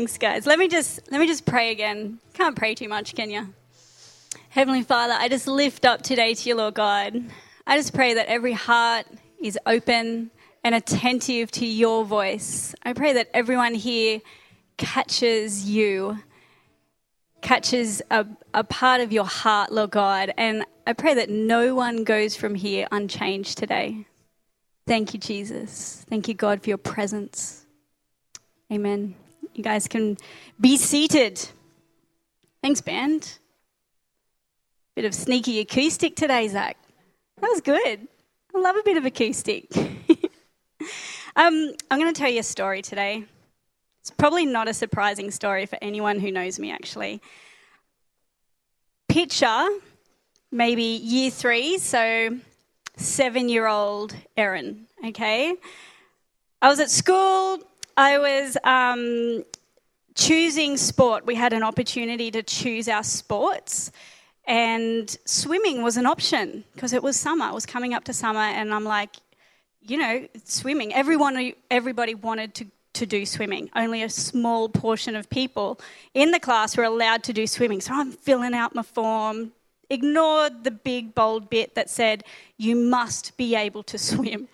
Thanks, guys. Let me just let me just pray again. Can't pray too much, can you? Heavenly Father, I just lift up today to you, Lord God. I just pray that every heart is open and attentive to your voice. I pray that everyone here catches you, catches a, a part of your heart, Lord God. And I pray that no one goes from here unchanged today. Thank you, Jesus. Thank you, God, for your presence. Amen. You guys can be seated. Thanks, band. Bit of sneaky acoustic today, Zach. That was good. I love a bit of acoustic. um, I'm going to tell you a story today. It's probably not a surprising story for anyone who knows me, actually. Picture maybe year three, so seven year old Erin, okay? I was at school, I was um, choosing sport. We had an opportunity to choose our sports, and swimming was an option because it was summer. It was coming up to summer, and I'm like, you know, swimming. Everyone, everybody wanted to, to do swimming. Only a small portion of people in the class were allowed to do swimming. So I'm filling out my form, ignored the big bold bit that said, you must be able to swim.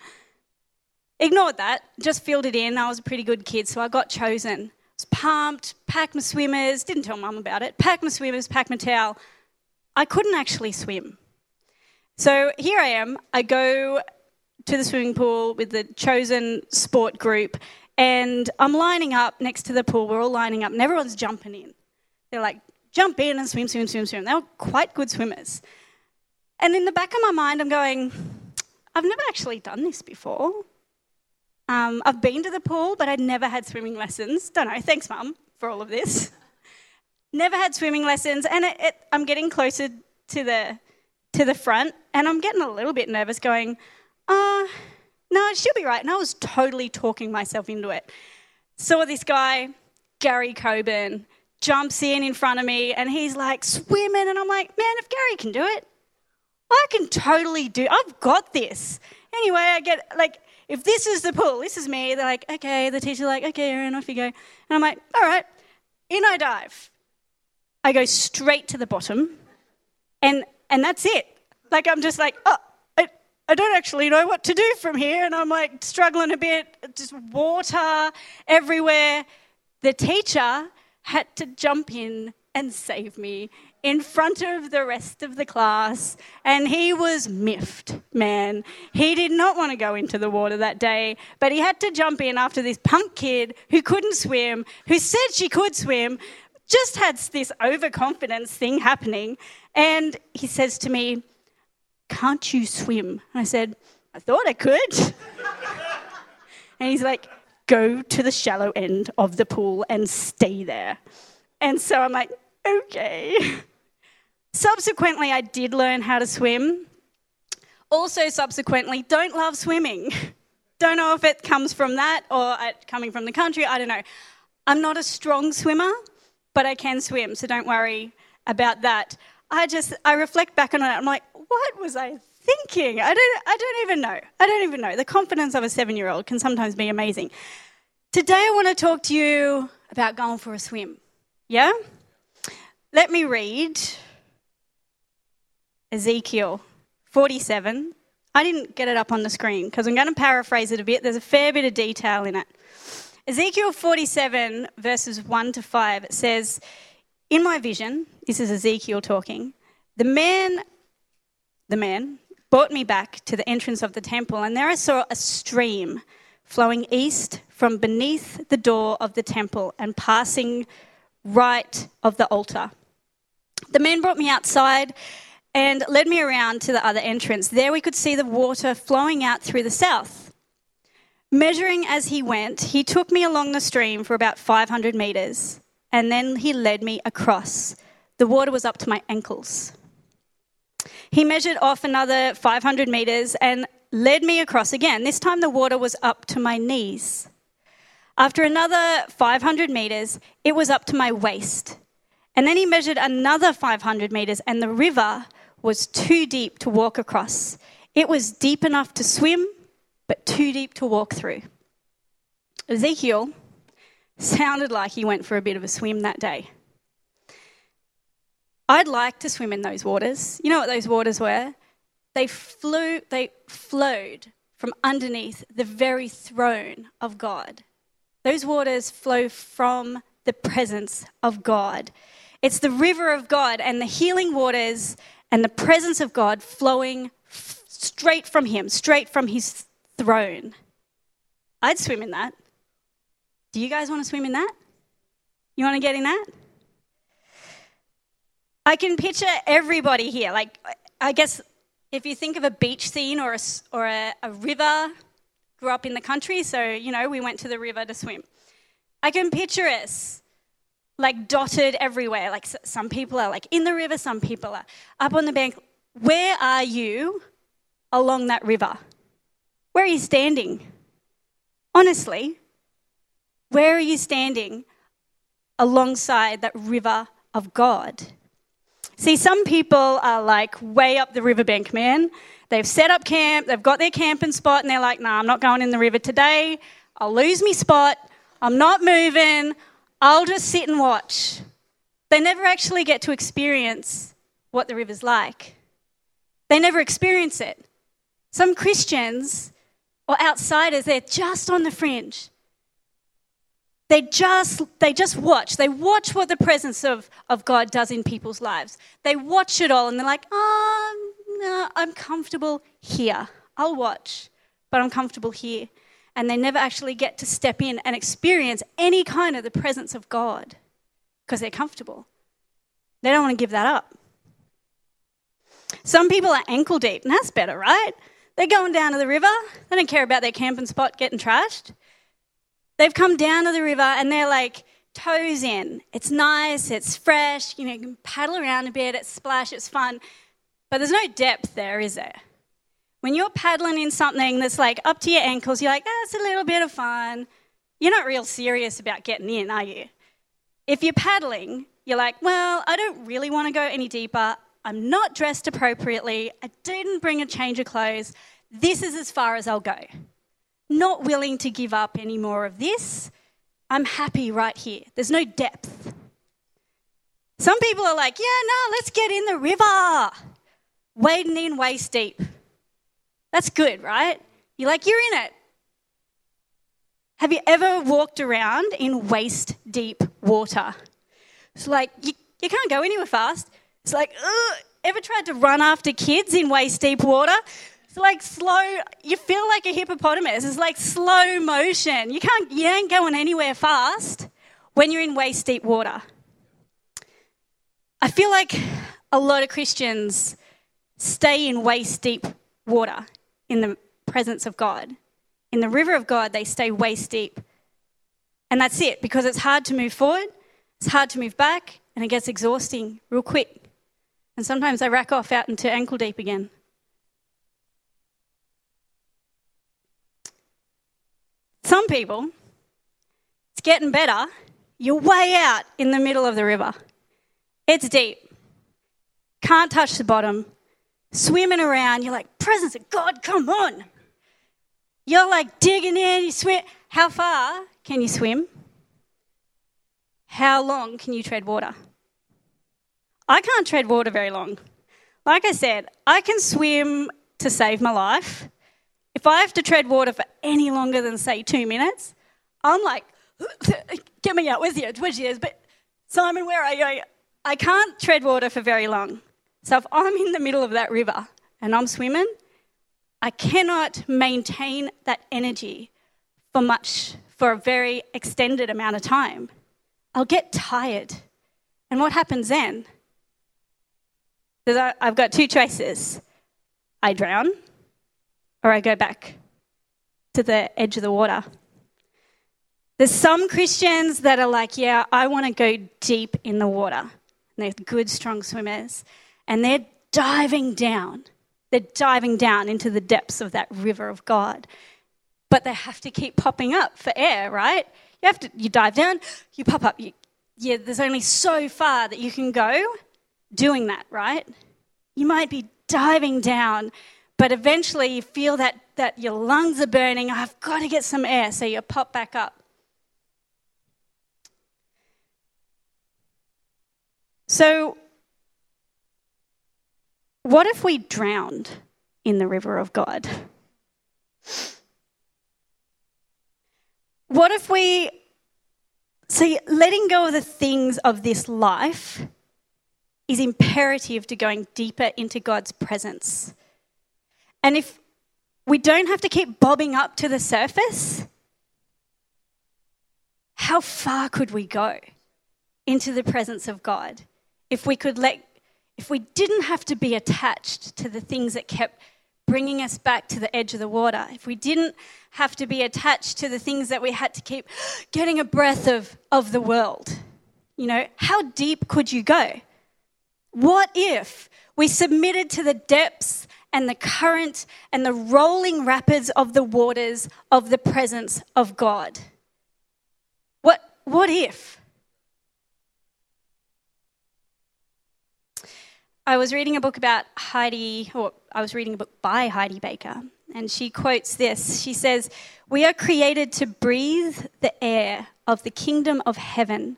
Ignored that, just filled it in. I was a pretty good kid, so I got chosen. I was pumped, packed my swimmers, didn't tell mum about it, packed my swimmers, packed my towel. I couldn't actually swim. So here I am. I go to the swimming pool with the chosen sport group, and I'm lining up next to the pool. We're all lining up, and everyone's jumping in. They're like, jump in and swim, swim, swim, swim. They were quite good swimmers. And in the back of my mind, I'm going, I've never actually done this before. Um, I've been to the pool, but I'd never had swimming lessons. Don't know. Thanks, Mum, for all of this. never had swimming lessons, and it, it, I'm getting closer to the to the front, and I'm getting a little bit nervous, going, uh, no, she'll be right. And I was totally talking myself into it. Saw this guy, Gary Coburn, jumps in in front of me, and he's like swimming, and I'm like, man, if Gary can do it, I can totally do. I've got this. Anyway, I get like if this is the pool, this is me, they're like, okay, the teacher's like, okay, Erin, off you go. And I'm like, all right, in I dive. I go straight to the bottom, and and that's it. Like I'm just like, oh, I, I don't actually know what to do from here, and I'm like struggling a bit, just water everywhere. The teacher had to jump in and save me in front of the rest of the class, and he was miffed, man. He did not want to go into the water that day, but he had to jump in after this punk kid who couldn't swim, who said she could swim, just had this overconfidence thing happening. And he says to me, Can't you swim? And I said, I thought I could. and he's like, Go to the shallow end of the pool and stay there. And so I'm like, Okay. Subsequently, I did learn how to swim. Also, subsequently, don't love swimming. Don't know if it comes from that or coming from the country, I don't know. I'm not a strong swimmer, but I can swim, so don't worry about that. I just, I reflect back on it, I'm like, what was I thinking? I don't, I don't even know. I don't even know. The confidence of a seven year old can sometimes be amazing. Today, I want to talk to you about going for a swim. Yeah? Let me read Ezekiel 47. I didn't get it up on the screen because I'm going to paraphrase it a bit. There's a fair bit of detail in it. Ezekiel 47, verses 1 to 5, it says, In my vision, this is Ezekiel talking, the man, the man brought me back to the entrance of the temple, and there I saw a stream flowing east from beneath the door of the temple and passing right of the altar. The men brought me outside and led me around to the other entrance. There we could see the water flowing out through the south. Measuring as he went, he took me along the stream for about 500 meters, and then he led me across. The water was up to my ankles. He measured off another 500 meters and led me across again. This time the water was up to my knees. After another 500 meters, it was up to my waist. And then he measured another 500 meters, and the river was too deep to walk across. It was deep enough to swim, but too deep to walk through. Ezekiel sounded like he went for a bit of a swim that day. I'd like to swim in those waters. You know what those waters were? They flew, they flowed from underneath the very throne of God. Those waters flow from the presence of God. It's the river of God and the healing waters and the presence of God flowing f- straight from Him, straight from His throne. I'd swim in that. Do you guys want to swim in that? You want to get in that? I can picture everybody here. Like, I guess if you think of a beach scene or a, or a, a river, grew up in the country, so, you know, we went to the river to swim. I can picture us like dotted everywhere. Like, some people are like in the river, some people are up on the bank. Where are you along that river? Where are you standing? Honestly, where are you standing alongside that river of God? See, some people are like way up the riverbank, man. They've set up camp, they've got their camping spot, and they're like, nah, I'm not going in the river today. I'll lose my spot. I'm not moving. I'll just sit and watch. They never actually get to experience what the river's like. They never experience it. Some Christians or outsiders, they're just on the fringe. They just, they just watch. They watch what the presence of, of God does in people's lives. They watch it all and they're like, oh, no, I'm comfortable here. I'll watch, but I'm comfortable here. And they never actually get to step in and experience any kind of the presence of God because they're comfortable. They don't want to give that up. Some people are ankle deep, and that's better, right? They're going down to the river. They don't care about their camping spot getting trashed. They've come down to the river and they're like toes in. It's nice, it's fresh, you know, you can paddle around a bit, it's splash, it's fun. But there's no depth there, is there? When you're paddling in something that's like up to your ankles, you're like, ah, it's a little bit of fun. You're not real serious about getting in, are you? If you're paddling, you're like, well, I don't really want to go any deeper. I'm not dressed appropriately. I didn't bring a change of clothes. This is as far as I'll go not willing to give up any more of this. I'm happy right here. There's no depth. Some people are like, yeah, no, let's get in the river. Wading in waist deep. That's good, right? You're like, you're in it. Have you ever walked around in waist deep water? It's like, you, you can't go anywhere fast. It's like, ugh. Ever tried to run after kids in waist deep water? It's like slow, you feel like a hippopotamus. It's like slow motion. You can't, you ain't going anywhere fast when you're in waist deep water. I feel like a lot of Christians stay in waist deep water in the presence of God. In the river of God, they stay waist deep. And that's it, because it's hard to move forward, it's hard to move back, and it gets exhausting real quick. And sometimes they rack off out into ankle deep again. Some people, it's getting better. You're way out in the middle of the river. It's deep. Can't touch the bottom. Swimming around. You're like, presence of God, come on. You're like digging in. You swim. How far can you swim? How long can you tread water? I can't tread water very long. Like I said, I can swim to save my life. If I have to tread water for any longer than, say, two minutes, I'm like, get me out with you, is, but Simon, where are you? I can't tread water for very long. So if I'm in the middle of that river and I'm swimming, I cannot maintain that energy for much, for a very extended amount of time. I'll get tired. And what happens then? A- I've got two choices I drown or I go back to the edge of the water. There's some Christians that are like, yeah, I want to go deep in the water. And they're good, strong swimmers. And they're diving down. They're diving down into the depths of that river of God. But they have to keep popping up for air, right? You have to, you dive down, you pop up. You, yeah, there's only so far that you can go doing that, right? You might be diving down, but eventually you feel that, that your lungs are burning. I've got to get some air. So you pop back up. So, what if we drowned in the river of God? What if we see letting go of the things of this life is imperative to going deeper into God's presence? And if we don't have to keep bobbing up to the surface, how far could we go into the presence of God if we could let if we didn't have to be attached to the things that kept bringing us back to the edge of the water, if we didn't have to be attached to the things that we had to keep getting a breath of, of the world, you know, how deep could you go? What if we submitted to the depths and the current and the rolling rapids of the waters of the presence of God? What, what if? I was reading a book about Heidi, or I was reading a book by Heidi Baker, and she quotes this. She says, We are created to breathe the air of the kingdom of heaven.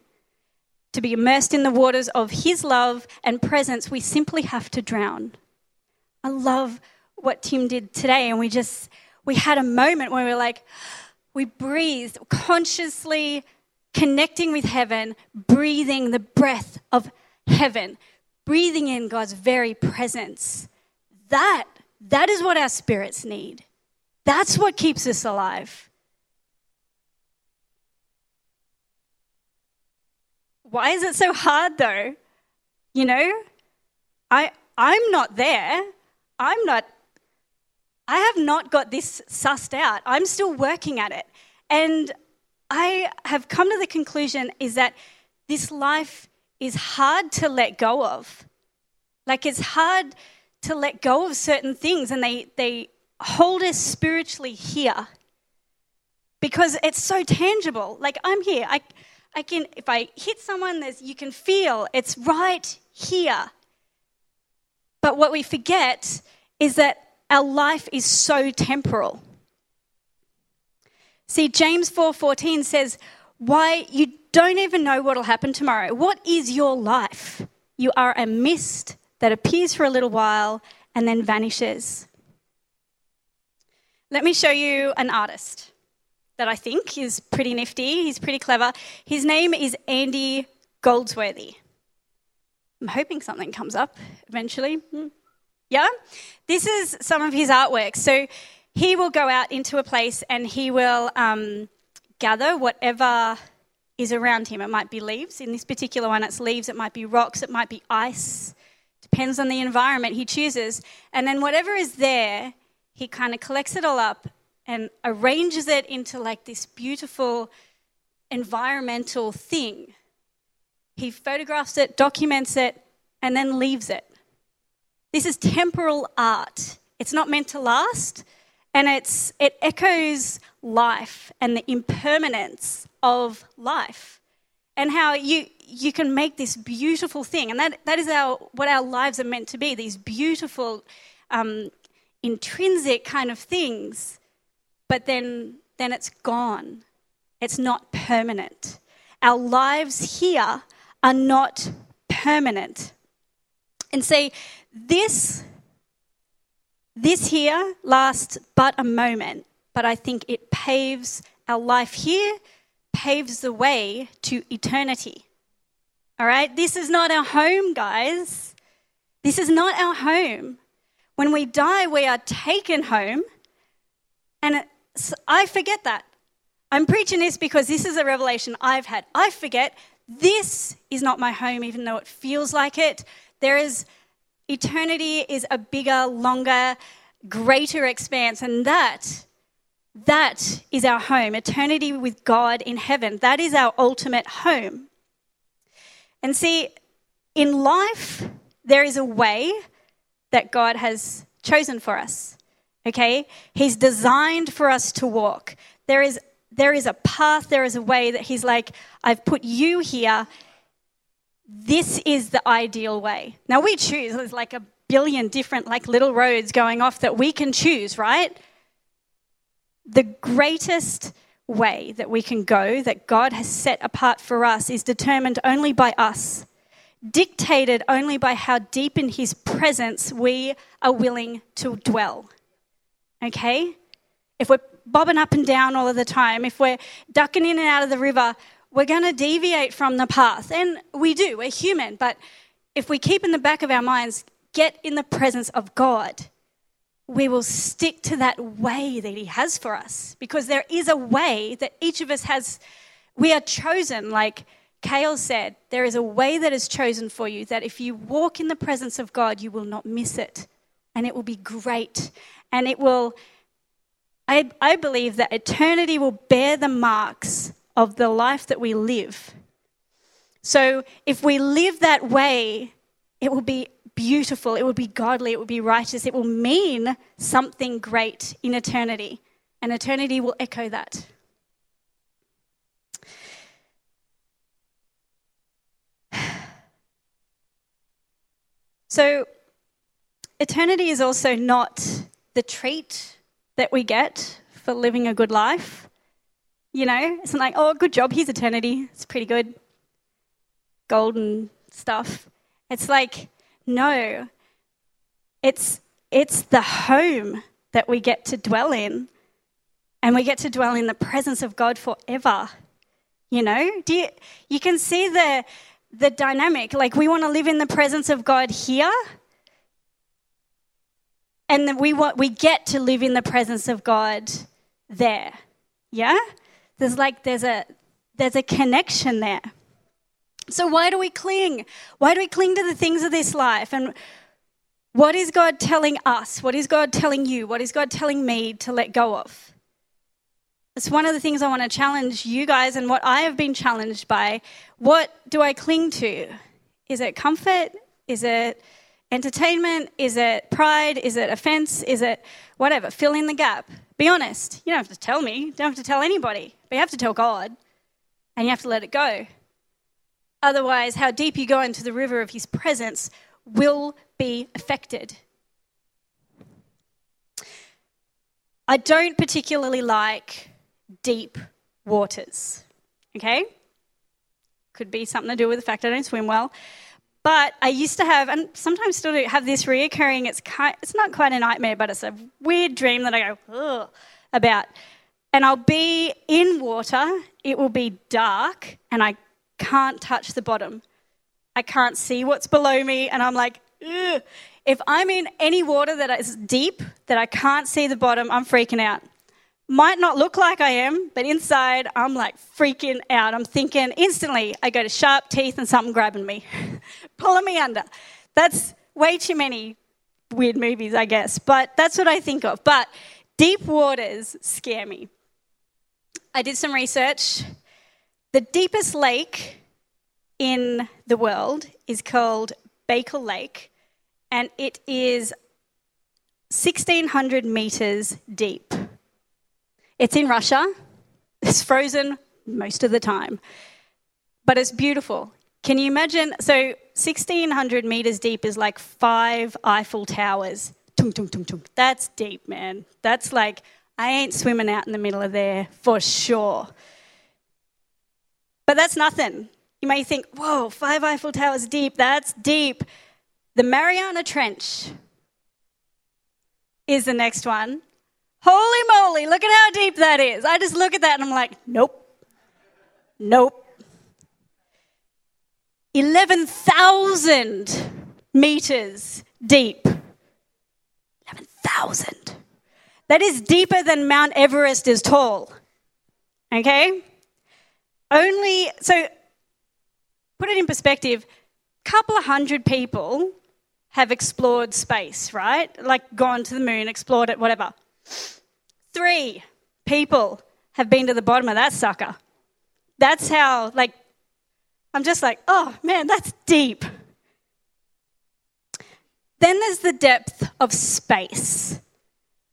To be immersed in the waters of his love and presence, we simply have to drown. I love what Tim did today, and we just, we had a moment where we were like, we breathed consciously connecting with heaven, breathing the breath of heaven, breathing in God's very presence. That, that is what our spirits need. That's what keeps us alive. Why is it so hard though? You know, I, I'm not there. I'm not, I have not got this sussed out. I'm still working at it. And I have come to the conclusion is that this life is hard to let go of. Like it's hard to let go of certain things and they, they hold us spiritually here because it's so tangible. Like I'm here. I, I can, if I hit someone, there's, you can feel it's right here. But what we forget is that our life is so temporal. See, James 4:14 says, "Why you don't even know what'll happen tomorrow. What is your life? You are a mist that appears for a little while and then vanishes." Let me show you an artist that I think is pretty nifty. He's pretty clever. His name is Andy Goldsworthy. I'm hoping something comes up eventually. Hmm. Yeah? This is some of his artwork. So he will go out into a place and he will um, gather whatever is around him. It might be leaves. In this particular one, it's leaves. It might be rocks. It might be ice. Depends on the environment he chooses. And then whatever is there, he kind of collects it all up and arranges it into like this beautiful environmental thing. He photographs it, documents it, and then leaves it. This is temporal art. It's not meant to last, and it's, it echoes life and the impermanence of life and how you, you can make this beautiful thing. And that, that is our, what our lives are meant to be these beautiful, um, intrinsic kind of things but then, then it's gone. It's not permanent. Our lives here are not permanent. And see, this, this here lasts but a moment, but I think it paves our life here, paves the way to eternity. All right? This is not our home, guys. This is not our home. When we die, we are taken home, and I forget that. I'm preaching this because this is a revelation I've had. I forget this is not my home, even though it feels like it. There is eternity is a bigger, longer, greater expanse, and that That is our home, eternity with God in heaven. That is our ultimate home. And see, in life, there is a way that God has chosen for us. Okay? He's designed for us to walk. There is there is a path, there is a way that he's like, I've put you here. This is the ideal way. Now we choose. There's like a billion different like little roads going off that we can choose, right? The greatest way that we can go that God has set apart for us is determined only by us dictated only by how deep in his presence we are willing to dwell. Okay? If we're bobbing up and down all of the time, if we're ducking in and out of the river, we're going to deviate from the path. And we do, we're human. But if we keep in the back of our minds, get in the presence of God, we will stick to that way that He has for us. Because there is a way that each of us has, we are chosen, like Kale said, there is a way that is chosen for you that if you walk in the presence of God, you will not miss it. And it will be great. And it will, I, I believe that eternity will bear the marks of the life that we live. So if we live that way, it will be beautiful, it will be godly, it will be righteous, it will mean something great in eternity. And eternity will echo that. So, eternity is also not the treat that we get for living a good life. You know, it's like, oh, good job, here's eternity. It's pretty good. Golden stuff. It's like, no, it's, it's the home that we get to dwell in. And we get to dwell in the presence of God forever. You know, do you, you can see the, the dynamic. Like, we want to live in the presence of God here, and then we, want, we get to live in the presence of God there. Yeah? There's like, there's a, there's a connection there. So, why do we cling? Why do we cling to the things of this life? And what is God telling us? What is God telling you? What is God telling me to let go of? It's one of the things I want to challenge you guys and what I have been challenged by. What do I cling to? Is it comfort? Is it entertainment? Is it pride? Is it offense? Is it whatever? Fill in the gap. Be honest. You don't have to tell me, you don't have to tell anybody, but you have to tell God and you have to let it go. Otherwise, how deep you go into the river of His presence will be affected. I don't particularly like deep waters. Okay? Could be something to do with the fact I don't swim well. But I used to have, and sometimes still do, have this reoccurring. It's kind, it's not quite a nightmare, but it's a weird dream that I go about. And I'll be in water. It will be dark, and I can't touch the bottom. I can't see what's below me, and I'm like, Ugh. if I'm in any water that is deep, that I can't see the bottom, I'm freaking out. Might not look like I am, but inside I'm like freaking out. I'm thinking instantly, I go to sharp teeth and something grabbing me, pulling me under. That's way too many weird movies, I guess, but that's what I think of. But deep waters scare me. I did some research. The deepest lake in the world is called Baikal Lake, and it is 1600 meters deep. It's in Russia. It's frozen most of the time, but it's beautiful. Can you imagine? So, 1600 meters deep is like five Eiffel Towers. Tung, tung, tung, tung. That's deep, man. That's like, I ain't swimming out in the middle of there for sure. But that's nothing. You may think, whoa, five Eiffel Towers deep, that's deep. The Mariana Trench is the next one. Holy moly, look at how deep that is. I just look at that and I'm like, nope, nope. 11,000 meters deep. 11,000. That is deeper than Mount Everest is tall. Okay? Only, so put it in perspective, a couple of hundred people have explored space, right? Like gone to the moon, explored it, whatever. Three people have been to the bottom of that sucker. That's how, like, I'm just like, oh man, that's deep. Then there's the depth of space.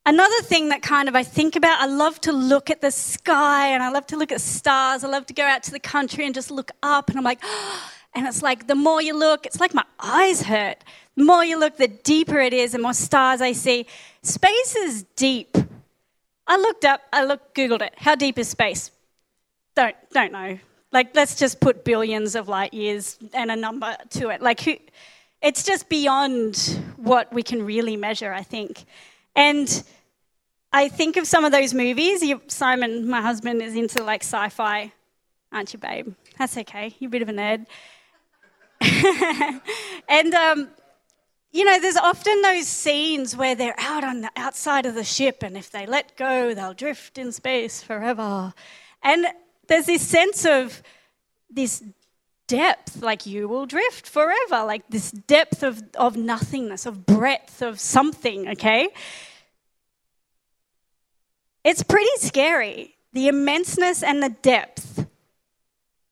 Another thing that kind of I think about, I love to look at the sky and I love to look at stars. I love to go out to the country and just look up and I'm like, oh, and it's like the more you look, it's like my eyes hurt. The more you look, the deeper it is, the more stars I see. Space is deep. I looked up, I looked, Googled it. How deep is space? Don't, don't know. Like, let's just put billions of light years and a number to it. Like, who, it's just beyond what we can really measure, I think. And I think of some of those movies. You, Simon, my husband, is into like sci fi, aren't you, babe? That's okay. You're a bit of a nerd. and, um, you know, there's often those scenes where they're out on the outside of the ship, and if they let go, they'll drift in space forever. And there's this sense of this depth, like you will drift forever, like this depth of, of nothingness, of breadth, of something, okay? It's pretty scary. The immenseness and the depth.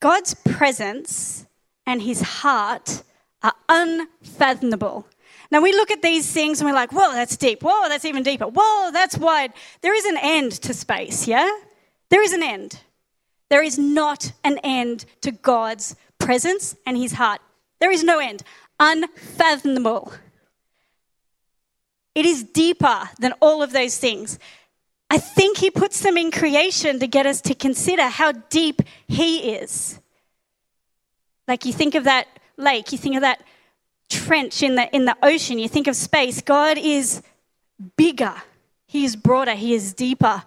God's presence and his heart are unfathomable. Now we look at these things and we're like, whoa, that's deep. Whoa, that's even deeper. Whoa, that's wide. There is an end to space, yeah? There is an end. There is not an end to God's presence and his heart. There is no end. Unfathomable. It is deeper than all of those things. I think he puts them in creation to get us to consider how deep he is. Like you think of that lake, you think of that trench in the, in the ocean, you think of space. God is bigger, He is broader, He is deeper.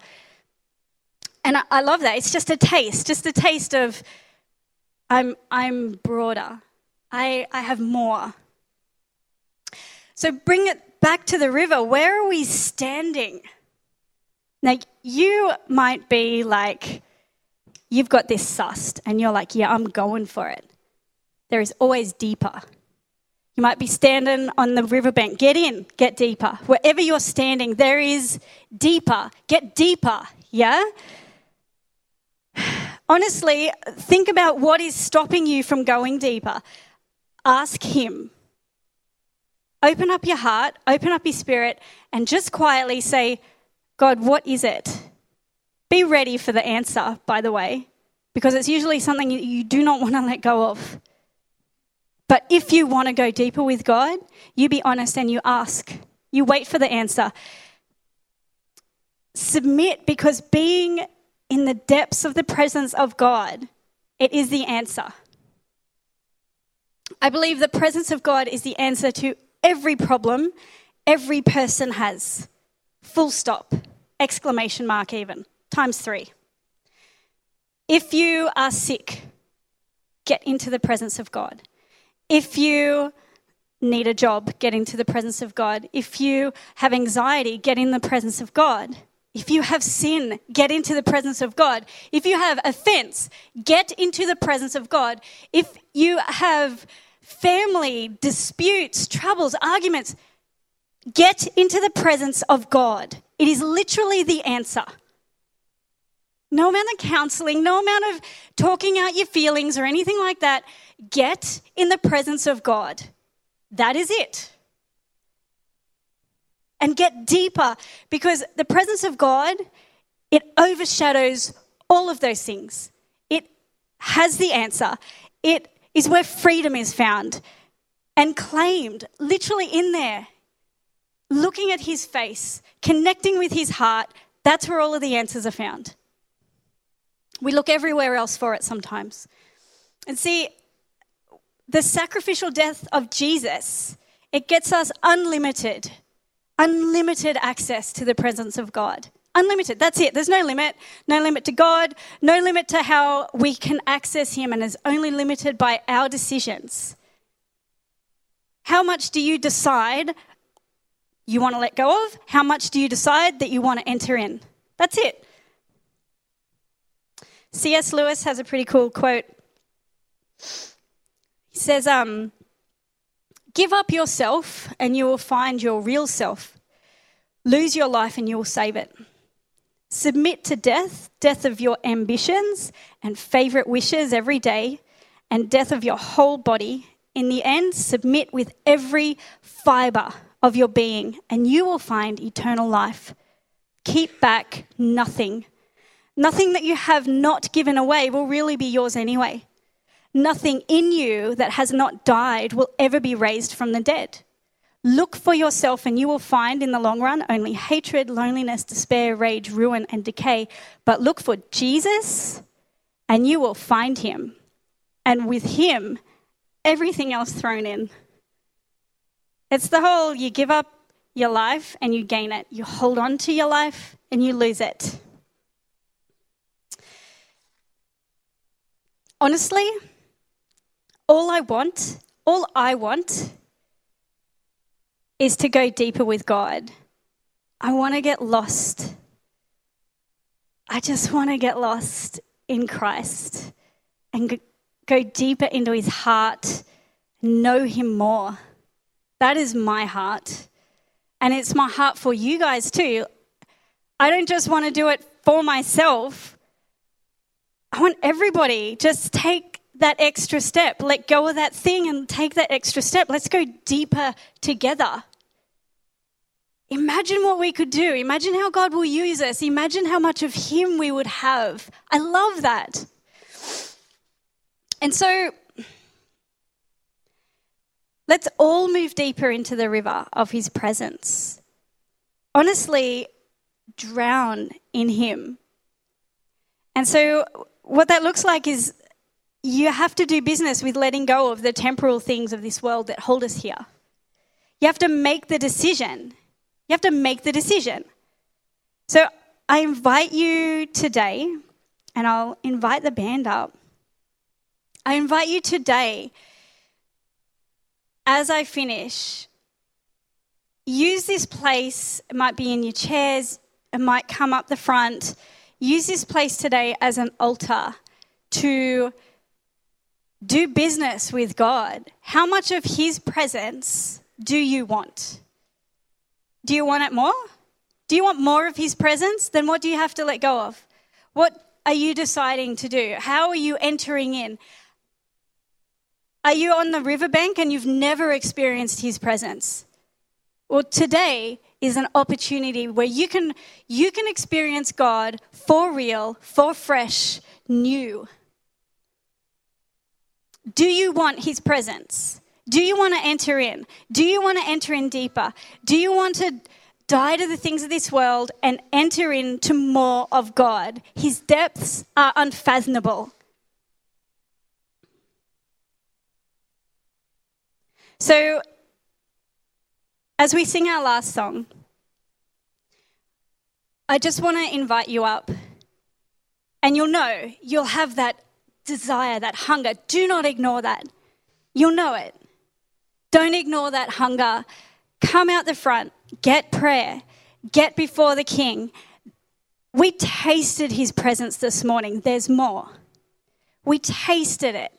And I, I love that. It's just a taste, just a taste of I'm, I'm broader, I, I have more. So bring it back to the river. Where are we standing? Now, you might be like, you've got this sussed, and you're like, yeah, I'm going for it. There is always deeper. You might be standing on the riverbank. Get in, get deeper. Wherever you're standing, there is deeper. Get deeper, yeah? Honestly, think about what is stopping you from going deeper. Ask Him. Open up your heart, open up your spirit, and just quietly say, God, what is it? Be ready for the answer, by the way, because it's usually something you do not want to let go of. But if you want to go deeper with God, you be honest and you ask. You wait for the answer. Submit because being in the depths of the presence of God, it is the answer. I believe the presence of God is the answer to every problem every person has. Full stop. Exclamation mark, even. Times three. If you are sick, get into the presence of God. If you need a job, get into the presence of God. If you have anxiety, get in the presence of God. If you have sin, get into the presence of God. If you have offense, get into the presence of God. If you have family disputes, troubles, arguments, get into the presence of God. It is literally the answer. No amount of counseling, no amount of talking out your feelings or anything like that. Get in the presence of God. That is it. And get deeper because the presence of God, it overshadows all of those things. It has the answer. It is where freedom is found and claimed, literally in there. Looking at his face, connecting with his heart, that's where all of the answers are found. We look everywhere else for it sometimes. And see, the sacrificial death of Jesus, it gets us unlimited, unlimited access to the presence of God. Unlimited. That's it. There's no limit. No limit to God, no limit to how we can access Him, and is only limited by our decisions. How much do you decide you want to let go of? How much do you decide that you want to enter in? That's it. C.S. Lewis has a pretty cool quote. Says, um, Give up yourself and you will find your real self. Lose your life and you will save it. Submit to death, death of your ambitions and favorite wishes every day, and death of your whole body. In the end, submit with every fiber of your being, and you will find eternal life. Keep back nothing. Nothing that you have not given away will really be yours anyway. Nothing in you that has not died will ever be raised from the dead. Look for yourself, and you will find in the long run only hatred, loneliness, despair, rage, ruin, and decay. But look for Jesus, and you will find him. And with him, everything else thrown in. It's the whole you give up your life and you gain it, you hold on to your life and you lose it. Honestly, all I want, all I want, is to go deeper with God. I want to get lost. I just want to get lost in Christ and go deeper into his heart, know him more. That is my heart. And it's my heart for you guys too. I don't just want to do it for myself. I want everybody just take that extra step, let go of that thing and take that extra step. Let's go deeper together. Imagine what we could do. Imagine how God will use us. Imagine how much of Him we would have. I love that. And so, let's all move deeper into the river of His presence. Honestly, drown in Him. And so, what that looks like is you have to do business with letting go of the temporal things of this world that hold us here. You have to make the decision. You have to make the decision. So I invite you today, and I'll invite the band up. I invite you today, as I finish, use this place. It might be in your chairs, it might come up the front. Use this place today as an altar to do business with God. How much of His presence do you want? Do you want it more? Do you want more of His presence? Then what do you have to let go of? What are you deciding to do? How are you entering in? Are you on the riverbank and you've never experienced His presence? Well, today is an opportunity where you can you can experience God for real, for fresh, new. Do you want his presence? Do you want to enter in? Do you want to enter in deeper? Do you want to die to the things of this world and enter into more of God? His depths are unfathomable. So, as we sing our last song, I just want to invite you up. And you'll know, you'll have that desire, that hunger. Do not ignore that. You'll know it. Don't ignore that hunger. Come out the front, get prayer, get before the King. We tasted his presence this morning. There's more. We tasted it.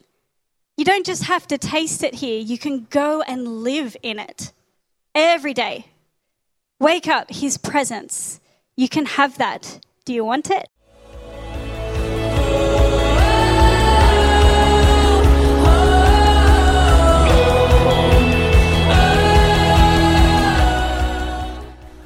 You don't just have to taste it here, you can go and live in it every day. Wake up, his presence. You can have that. Do you want it?